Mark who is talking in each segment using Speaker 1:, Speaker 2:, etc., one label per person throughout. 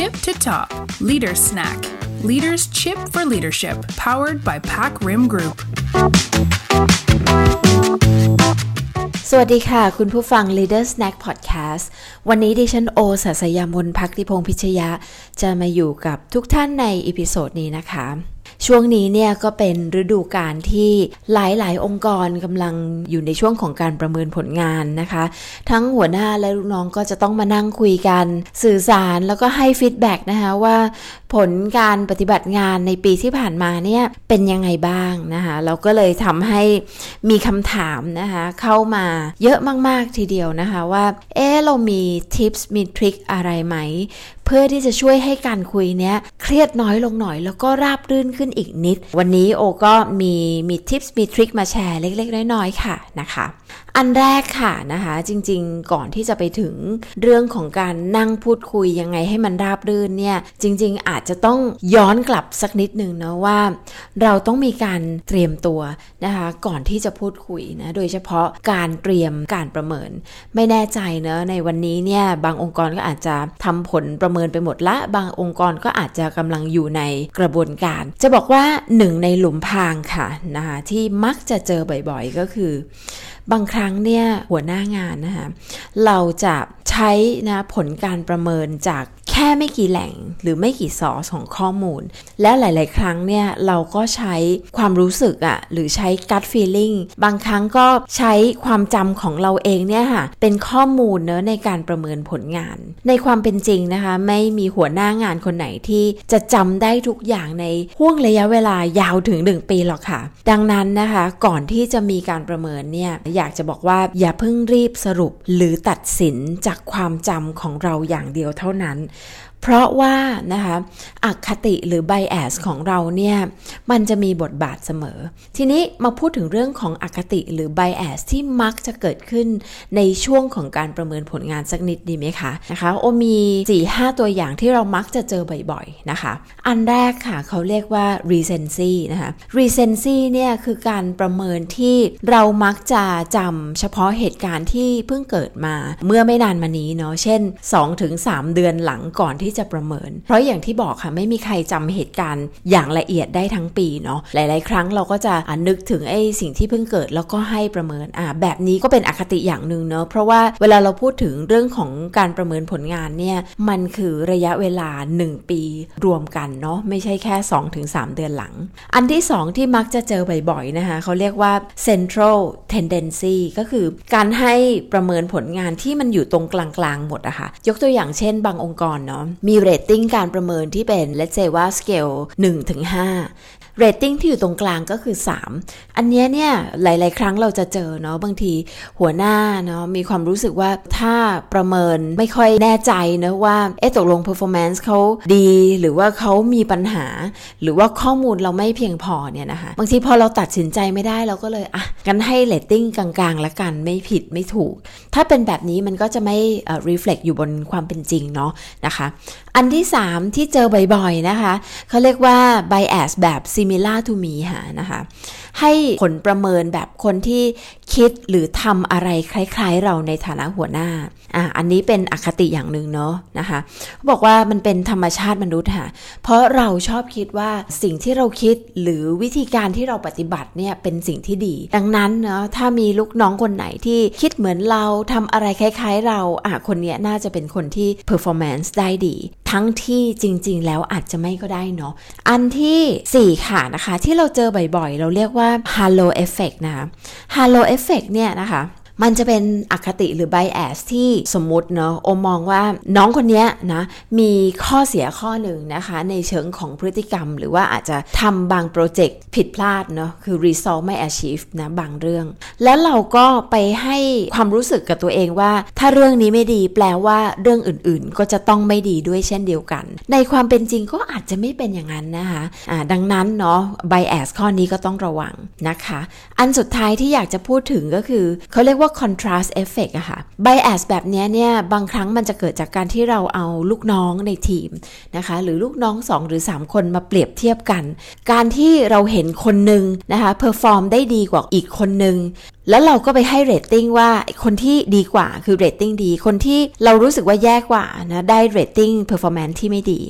Speaker 1: tip to top Leader Snack Leaders Tip for Leadership powered by PacRim Group
Speaker 2: สวัสดีค่ะ คุณผู้ฟัง Leader Snack Podcast วันนี้ดิฉันโอสัสยามนพักติพงพิชยะ จะมาอยู่กับทุกท่านใน episode นี้นะคะ ช่วงนี้เนี่ยก็เป็นฤดูกาลที่หลายๆ องค์กรกำลังอยู่ในช่วงของการประเมินผลงานนะคะ ทั้งหัวหน้าและลูกน้องก็จะต้องมานั่งคุยกัน สื่อสารแล้วก็ให้ feedback นะคะว่าผลการปฏิบัติงานในปีที่ผ่านมาเนี่ยเป็นยังไงบ้างนะคะเราก็เลยทำให้มีคำถามนะคะเข้ามาเยอะมาก ๆ ทีเดียวนะคะว่า เอ๊เรามี tips มี trick อะไรไหม เพื่อที่จะช่วยให้การคุยเนี้ยเครียดน้อยลงหน่อย แล้วก็ราบรื่นขึ้นอีกนิด วันนี้โอก็มีมี tips มี trick มาแชร์เล็ก ๆ น้อยๆค่ะนะคะอันแรกค่ะนะคะ จริงๆ ก่อนที่จะไปถึงเรื่องของการนั่งพูดคุยยังไงให้มันราบรื่นเนี่ย จริง ๆ อาจจะต้องย้อนกลับสักนิดนึงนะว่า เราต้องมีการเตรียมตัวนะคะ ก่อนที่จะพูดคุยนะ โดยเฉพาะการเตรียมการประเมิน ไม่แน่ใจเนะในวันนี้เนี่ยบางองค์กรก็อาจจะทำผลประเมินไปหมดละ บางองค์กรก็อาจจะกำลังอยู่ในกระบวนการ จะบอกว่าหนึ่งในหลุมพรางค่ะนะคะที่มักจะเจอบ่อยๆ ก็คือบางครั้งเนี่ยหัวหน้างานนะคะเราจะใช้นะผลการประเมินจาก แค่ไม่กี่แหล่งหรือไม่กี่ซอสของข้อมูล และหลาย ๆ ครั้งเนี่ยเราก็ใช้ความรู้สึกอะหรือใช้ gut feeling บางครั้งก็ใช้ความจำของเราเองเนี่ยค่ะเป็นข้อมูลเนอะในการประเมินผลงาน ในความเป็นจริงนะคะ ไม่มีหัวหน้างานคนไหนที่จะจำได้ทุกอย่างในห่วงระยะเวลายาวถึง 1 ปีหรอกค่ะ ดังนั้นนะคะก่อนที่จะมีการประเมินเนี่ยอยากจะบอกว่าอย่าเพิ่งรีบสรุปหรือตัดสินจากความจำของเราอย่างเดียวเท่านั้นเพราะว่านะคะอคติหรือไบแอสของเราเนี่ยมันจะมีบทบาทเสมอ ทีนี้มาพูดถึงเรื่องของอคติหรือไบแอสที่มักจะเกิดขึ้นในช่วงของการประเมินผลงานสักนิดดีไหมคะนะคะโอมี 4-5 ตัวอย่างที่เรามักจะเจอบ่อยๆนะคะ อันแรกค่ะเขาเรียกว่า recency นะคะ recency เนี่ยคือการประเมินที่เรามักจะจำเฉพาะเหตุการณ์ที่เพิ่งเกิดมาเมื่อไม่นานมานี้เนาะเช่น 2-3 เดือนหลังก่อนที่จะประเมิน เพราะอย่างที่บอกค่ะไม่มีใครจำเหตุการณ์อย่างละเอียดได้ทั้งปีเนาะหลาย ๆ ครั้งเราก็จะนึกถึงไอ้สิ่งที่เพิ่งเกิดแล้วก็ให้ประเมินอ่าแบบนี้ก็เป็นอคติอย่างหนึ่งเนาะเพราะว่าเวลาเราพูดถึงเรื่องของการประเมินผลงานเนี่ยมันคือระยะเวลา 1 ปีรวมกันเนาะไม่ใช่แค่ 2-3 เดือนหลัง อันที่ 2 ที่มักจะเจอบ่อย ๆ นะคะเขาเรียกว่า central tendency ก็คือการให้ประเมินผลงานที่มันอยู่ตรงกลาง ๆ หมดอะค่ะยกตัวอย่างเช่น บางองค์กรเนาะมีเรตติ้งการประเมินที่เป็น let's say ว่าสเกล1ถึง5 เรตติ้งที่อยู่ตรงกลางก็คือ 3 อันนี้เนี่ยหลาย ๆ ครั้งเราจะเจอเนาะบางทีหัวหน้าเนาะมีความรู้สึกว่าถ้าประเมินไม่ค่อยแน่ใจนะว่าเอ๊ะตกลง performance เขาดี หรือว่าเขามีปัญหา หรือว่าข้อมูลเราไม่เพียงพอเนี่ยนะคะบางทีพอเราตัดสินใจไม่ได้เราก็เลยอะกันให้เรตติ้งกลาง ๆ ละกันไม่ผิดไม่ถูก ถ้าเป็นแบบนี้มันก็จะไม่ reflect อยู่บนความเป็นจริงเนาะนะคะ อันที่ 3 ที่เจอบ่อย ๆ นะคะเขาเรียกว่า bias แบบ similar to me ค่ะนะคะ ให้ผลประเมินแบบคนที่คิดหรือทำอะไรคล้าย ๆ เราในฐานะหัวหน้า อะอันนี้เป็นอคติอย่างหนึ่งเนาะนะคะ บอกว่ามันเป็นธรรมชาติมนุษย์ค่ะ เพราะเราชอบคิดว่าสิ่งที่เราคิดหรือวิธีการที่เราปฏิบัติเนี่ยเป็นสิ่งที่ดี ดังนั้นเนาะถ้ามีลูกน้องคนไหนที่คิดเหมือนเราทำอะไรคล้าย ๆ เราอะคนเนี้ยน่าจะเป็นคนที่ performance ได้ดี ทั้งที่จริง ๆ แล้วอาจจะไม่ก็ได้เนาะอันที่ 4 ค่ะนะคะ ที่เราเจอบ่อยๆ เราเรียกว่า halo effect นะ halo effect เนี่ยนะคะ มันจะเป็นอคติหรือ bias ที่สมมติเนาะโอมองว่าน้องคนนี้นะมีข้อเสียข้อหนึ่งนะคะ ในเชิงของพฤติกรรม หรือว่าอาจจะทำบางโปรเจกต์ผิดพลาดเนาะคือ result ไม่ achieve นะบางเรื่อง แล้วเราก็ไปให้ความรู้สึกกับตัวเองว่า ถ้าเรื่องนี้ไม่ดีแปลว่าเรื่องอื่นๆ ก็จะต้องไม่ดีด้วยเช่นเดียวกัน ในความเป็นจริงก็อาจจะไม่เป็นอย่างนั้นนะคะดังนั้นเนาะ bias ข้อนี้ก็ต้องระวังนะคะ อันสุดท้ายที่อยากจะพูดถึงก็คือเขาเรียกว่า contrast effect อะค่ะ bias แบบนี้เนี่ยบางครั้งมันจะเกิดจากการที่เราเอาลูกน้องในทีมนะคะ หรือลูกน้อง 2 หรือ 3 คนมาเปรียบเทียบกัน การที่เราเห็นคนหนึ่งนะคะ perform ได้ดีกว่าอีกคนหนึ่ง แล้วเราก็ไปให้เรตติ้งว่าคนที่ดีกว่าคือเรตติ้งดี คนที่เรารู้สึกว่าแย่กว่านะได้ rating performance ที่ไม่ดี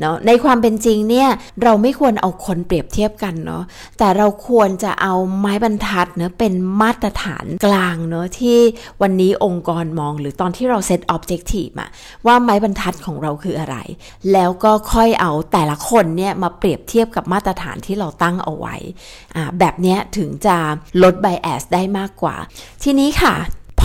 Speaker 2: เนาะในความเป็นจริงเนี่ยเราไม่ควรเอาคนเปรียบเทียบกันเนาะแต่เราควรจะเอาไม้บรรทัดเนะเป็นมาตรฐานกลางเนาะที่วันนี้องค์กรมองหรือตอนที่เรา set objective อะว่าไม้บรรทัดของเราคืออะไร แล้วก็ค่อยเอาแต่ละคนเนี่ยมาเปรียบเทียบกับมาตรฐานที่เราตั้งเอาไว้อ่าแบบนี้ถึงจะลด bias ได้มากกว่า ทีนี้ค่ะ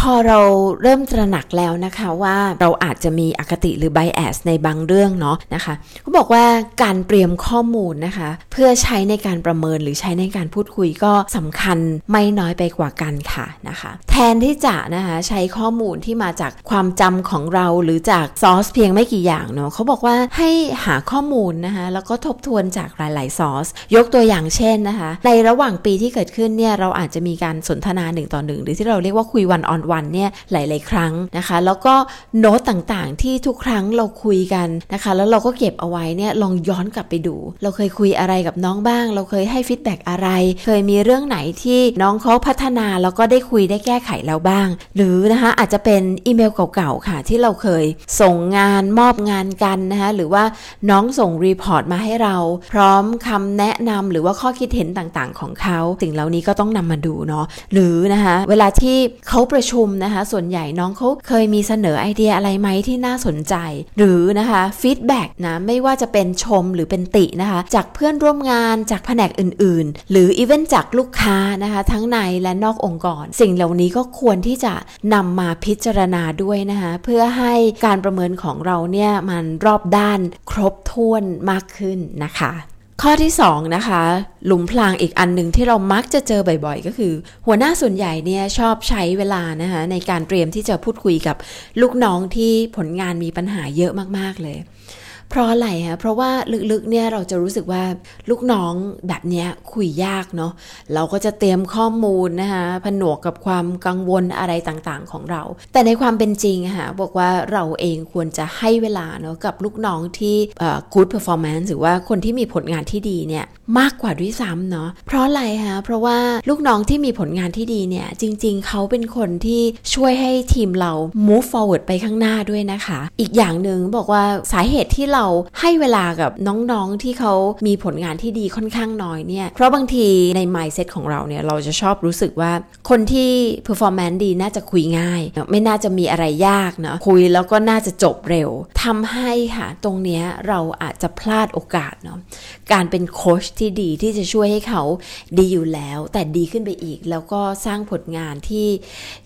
Speaker 2: พอเราเริ่มตระหนักแล้วนะคะว่าเราอาจจะมีอคติหรือ bias ในบางเรื่องเนาะนะคะเขาบอกว่าการเตรียมข้อมูลนะคะ เพื่อใช้ในการประเมินหรือใช้ในการพูดคุยก็สำคัญไม่น้อยไปกว่ากันค่ะนะคะ แทนที่จะนะคะใช้ข้อมูลที่มาจากความจำของเราหรือจากซอสเพียงไม่กี่อย่างเนาะเขาบอกว่าให้หาข้อมูลนะคะแล้วก็ทบทวนจากหลาย ๆ ซอส ยกตัวอย่างเช่นนะคะ ในระหว่างปีที่เกิดขึ้นเนี่ยเราอาจจะมีการสนทนาหนึ่งต่อหนึ่งหรือที่เราเรียกว่าคุยวันออนวันเนี่ยหลาย ๆ ครั้งนะคะ แล้วก็โน้ตต่างๆ ที่ทุกครั้งเราคุยกันนะคะ แล้วเราก็เก็บเอาไว้เนี่ยลองย้อนกลับไปดู เราเคยคุยอะไรกับน้องบ้าง เราเคยให้ feedback อะไร เคยมีเรื่องไหนที่น้องเขาพัฒนาแล้วก็ได้คุยได้แก้ไขแล้วบ้าง หรือนะคะอาจจะเป็นอีเมลเก่าๆค่ะ ที่เราเคยส่งงานมอบงานกันนะคะหรือว่าน้องส่ง report มาให้เรา พร้อมคำแนะนำหรือว่าข้อคิดเห็นต่างๆ ของเขาสิ่งเหล่านี้ก็ต้องนำมาดูเนาะหรือนะคะเวลาที่เขาประชุมนะคะ ส่วนใหญ่น้องเขาเคยมีเสนอไอเดียอะไรไหมที่น่าสนใจ หรือนะคะ feedback นะไม่ว่าจะเป็นชมหรือเป็นตินะคะ จากเพื่อนร่วมงานจากแผนกอื่น ๆ หรืออีเวนต์จากลูกค้านะคะ ทั้งในและนอกองค์กร สิ่งเหล่านี้ก็ควรที่จะนำมาพิจารณาด้วยนะคะ เพื่อให้การประเมินของเราเนี่ยมันรอบด้านครบถ้วนมากขึ้นนะคะ ข้อที่2นะคะหลุมพรางอีกอันหนึ่งที่เรามักจะเจอบ่อยๆ ก็คือ หัวหน้าส่วนใหญ่เนี่ยชอบใช้เวลานะคะในการเตรียมที่จะพูดคุยกับลูกน้องที่ผลงานมีปัญหาเยอะมากๆเลย เพราะอะไรฮะเพราะว่าลึกๆเนี่ยเราจะรู้สึกว่าลูกน้องแบบเนี้ยคุยยากเนาะเราก็จะเตรียมข้อมูลนะคะผนวกกับความกังวลอะไรต่างๆของเรา แต่ในความเป็นจริงค่ะบอกว่าเราเองควรจะให้เวลาเนาะกับลูกน้องที่ good performance หรือว่าคนที่มีผลงานที่ดีเนี่ยมากกว่าด้วยซ้ำเนาะเพราะอะไรคะเพราะว่าลูกน้องที่มีผลงานที่ดีเนี่ยจริง ๆ เขาเป็นคนที่ช่วยให้ทีมเรา move forward ไปข้างหน้าด้วยนะคะ อีกอย่างหนึ่งบอกว่าสาเหตุที่เราให้เวลากับน้องๆที่เขามีผลงานที่ดีค่อนข้างน้อยเนี่ย เพราะบางทีใน mindset ของเราเนี่ย เราจะชอบรู้สึกว่าคนที่ performance ดีน่าจะคุยง่าย ไม่น่าจะมีอะไรยากเนาะคุยแล้วก็น่าจะจบเร็วทำให้ค่ะ ตรงเนี้ยเราอาจจะพลาดโอกาสเนาะการเป็นโค้ชที่ดีที่จะช่วยให้เขาดีอยู่แล้ว แต่ดีขึ้นไปอีก แล้วก็สร้างผลงานที่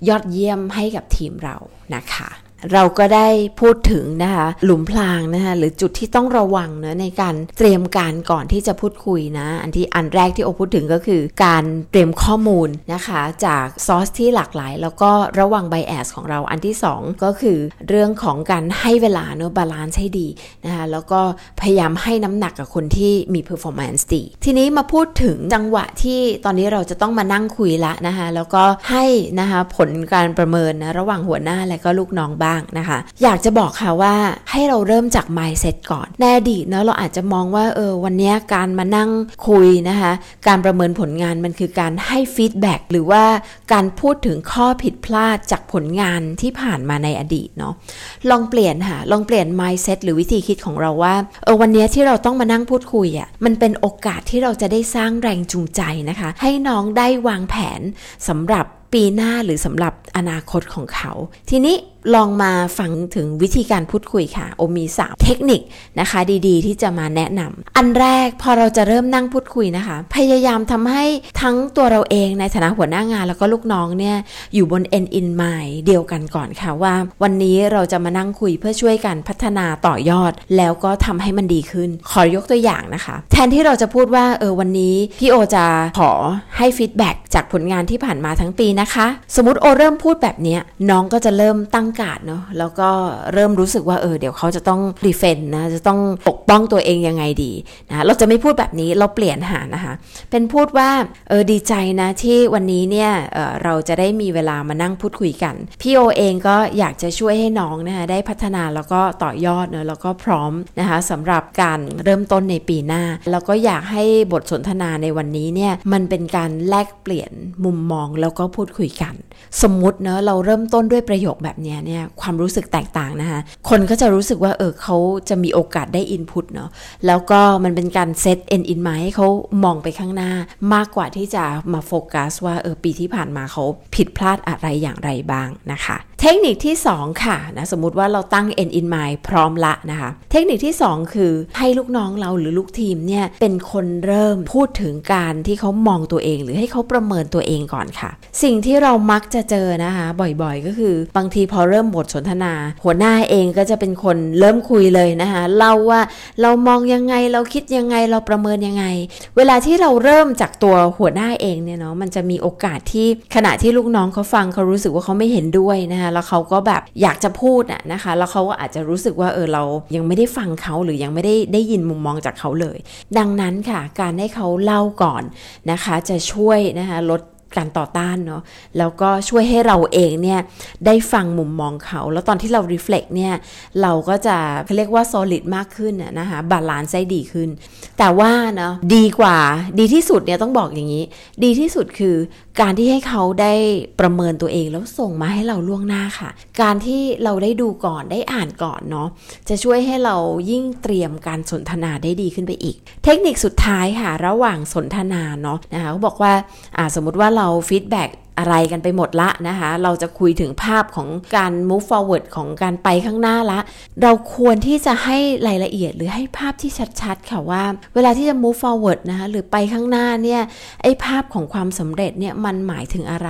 Speaker 2: ยอดเยี่ยมให้กับทีมเรานะคะ เราก็ได้พูดถึงนะคะหลุมพรางนะคะหรือจุดที่ต้องระวังเนะในการเตรียมการก่อนที่จะพูดคุยนะ อันที่อันแรกที่โอพูดถึงก็คือ การเตรียมข้อมูลนะคะจากซอสที่หลากหลาย แล้วก็ระวัง bias ของเราอันที่ 2 ก็คือเรื่องของการให้เวลาเนอะ balance ให้ดีนะคะแล้วก็พยายามให้น้ำหนักกับคนที่มี performance ดี ทีนี้มาพูดถึงจังหวะที่ตอนนี้เราจะต้องมานั่งคุยละนะคะแล้วก็ให้นะคะผลการประเมินนะระหว่างหัวหน้าและก็ลูกน้องบ้างนะคะ อยากจะบอกค่ะว่าให้เราเริ่มจาก mindset ก่อนในอดีตเนาะเราอาจจะมองว่าเออวันนี้การมานั่งคุยนะคะการประเมินผลงานมันคือการให้ฟีดแบ็กหรือว่าการพูดถึงข้อผิดพลาดจากผลงานที่ผ่านมาในอดีตเนาะลองเปลี่ยนค่ะลองเปลี่ยน mindset หรือวิธีคิดของเราว่าเออวันนี้ที่เราต้องมานั่งพูดคุยอะ่ะมันเป็นโอกาสที่เราจะได้สร้างแรงจูงใจนะคะ ให้น้องได้วางแผนสำหรับปีหน้าหรือสำหรับอนาคตของเขา ทีนี้ ลองมาฟังถึงวิธีการพูดคุยค่ะ โอมีสามเทคนิคนะคะ ดีๆ ที่จะมาแนะนำอันแรกพอเราจะเริ่มนั่งพูดคุยนะคะ พยายามทำให้ทั้งตัวเราเองในฐานะหัวหน้างาน แล้วก็ลูกน้องเนี่ยอยู่บน end in mind เดียวกันก่อนค่ะว่า วันนี้เราจะมานั่งคุยเพื่อช่วยกันพัฒนาต่อยอด แล้วก็ทำให้มันดีขึ้น ขอยกตัวอย่างนะคะ แทนที่เราจะพูดว่าเออวันนี้พี่โอจะขอให้ฟีดแบ็จากผลงานที่ผ่านมาทั้งปีนะคะ สมมติโอเริ่มพูดแบบนี้น้องก็จะเริ่มตั้งกาดเนาะแล้วก็เริ่มรู้สึกว่าเออเดี๋ยวเขาจะต้องรีเฟนนะจะต้องปกป้องตัวเองยังไงดีนะเราจะไม่พูดแบบนี้เราเปลี่ยนหานะคะ เป็นพูดว่าเออดีใจนะที่วันนี้เนี่ยเเราจะได้มีเวลามานั่งพูดคุยกัน พี่โอเองก็อยากจะช่วยให้น้องนะคะได้พัฒนาแล้วก็ต่อยอดเนาะแล้วก็พร้อมนะคะสำหรับการเริ่มต้นในปีหน้า แล้วก็อยากให้บทสนทนาในวันนี้เนี่ยมันเป็นการแลกเปลี่ยนมุมมองแล้วก็พูดคุยกัน สมมุติเนาะเราเริ่มต้นด้วยประโยคแบบนี้เนี่ยความรู้สึกแตกต่างนะคะ คนก็จะรู้สึกว่าเออเขาจะมีโอกาสได้อินพุตเนาะแล้วก็มันเป็นการเซตเอ็นอินมาให้เขามองไปข้างหน้ามากกว่าที่จะมาโฟกัสว่าเออปีที่ผ่านมาเขาผิดพลาดอะไรอย่างไรบ้างนะคะเทคนิคที่ 2 ค่ะนะสมมุติว่าเราตั้ง end in mind พร้อมละนะคะ เทคนิคที่ 2 คือให้ลูกน้องเราหรือลูกทีมเนี่ยเป็นคนเริ่มพูดถึงการที่เขามองตัวเอง หรือให้เขาประเมินตัวเองก่อนค่ะ สิ่งที่เรามักจะเจอนะคะบ่อยๆ ก็คือบางทีพอเริ่มบทสนทนา หัวหน้าเองก็จะเป็นคนเริ่มคุยเลยนะคะเล่าว่าเรามองยังไงเราคิดยังไงเราประเมินยังไง เวลาที่เราเริ่มจากตัวหัวหน้าเองเนี่ยเนาะมันจะมีโอกาสที่ขณะที่ลูกน้องเขาฟังเขารู้สึกว่าเขาไม่เห็นด้วยนะคะแล้วเขาก็แบบอยากจะพูดอะนะคะ แล้วเขาก็อาจจะรู้สึกว่าเออเรายังไม่ได้ฟังเขาหรือยังไม่ได้ได้ยินมุมมองจากเขาเลย ดังนั้นค่ะ การให้เขาเล่าก่อนนะคะ จะช่วยนะคะลดการต่อต้านเนาะแล้วก็ช่วยให้เราเองเนี่ยได้ฟังมุมมองเขา แล้วตอนที่เรา reflect เนี่ยเราก็จะเรียกว่า solid มากขึ้นนะคะ balance ได้ดีขึ้น แต่ว่าเนาะดีกว่าดีที่สุดเนี่ยต้องบอกอย่างนี้ ดีที่สุดคือ การที่ให้เขาได้ประเมินตัวเองแล้วส่งมาให้เราล่วงหน้าค่ะ การที่เราได้ดูก่อนได้อ่านก่อนเนาะจะช่วยให้เรายิ่งเตรียมการสนทนาได้ดีขึ้นไปอีก เทคนิคสุดท้ายค่ะ ระหว่างสนทนาเนาะนะคะเขาบอกว่าสมมติว่าเราฟีดแบ็ก อะไรกันไปหมดละนะคะ เราจะคุยถึงภาพของการ move forward ของการไปข้างหน้าละ เราควรที่จะให้รายละเอียดหรือให้ภาพที่ชัดๆค่ะว่า เวลาที่จะ move forward นะคะหรือไปข้างหน้าเนี่ยไอ้ภาพของความสำเร็จเนี่ยมันหมายถึงอะไร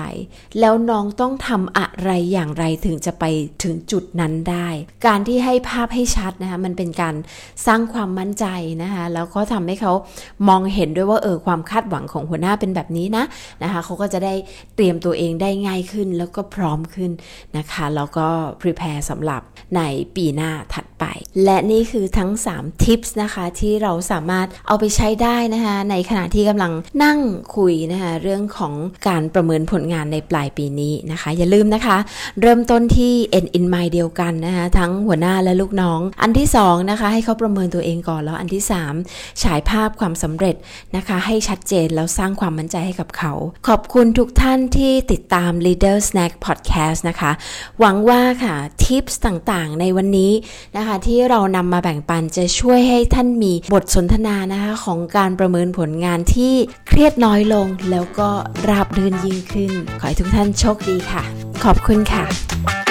Speaker 2: แล้วน้องต้องทำอะไรอย่างไรถึงจะไปถึงจุดนั้นได้ การที่ให้ภาพให้ชัดนะคะมันเป็นการสร้างความมั่นใจนะคะแล้วก็ทำให้เขามองเห็นด้วยว่าเออความคาดหวังของหัวหน้าเป็นแบบนี้นะนะคะเขาก็จะได้เตรียมมตัวเองได้ง่ายขึ้นแล้วก็พร้อมขึ้นนะคะ แล้วก็ prepare สำหรับในปีหน้าถัดไป และนี่คือทั้ง3 tips นะคะ ที่เราสามารถเอาไปใช้ได้นะคะ ในขณะที่กำลังนั่งคุยนะคะเรื่องของการประเมินผลงานในปลายปีนี้นะคะ อย่าลืมนะคะ เริ่มต้นที่ end in mind เดียวกันนะคะทั้งหัวหน้าและลูกน้อง อันที่2นะคะให้เขาประเมินตัวเองก่อนแล้วอันที่ 3 ฉายภาพความสำเร็จนะคะ ให้ชัดเจนแล้วสร้างความมั่นใจให้กับเขา ขอบคุณทุกท่านที่ที่ติดตาม Leader Snack Podcast นะคะ หวังว่าค่ะทิปส์ต่างๆ ในวันนี้นะคะ ที่เรานำมาแบ่งปันจะช่วยให้ท่านมีบทสนทนานะคะ ของการประเมินผลงานที่เครียดน้อยลง แล้วก็ราบรื่นยิ่งขึ้น ขอให้ทุกท่านโชคดีค่ะ ขอบคุณค่ะ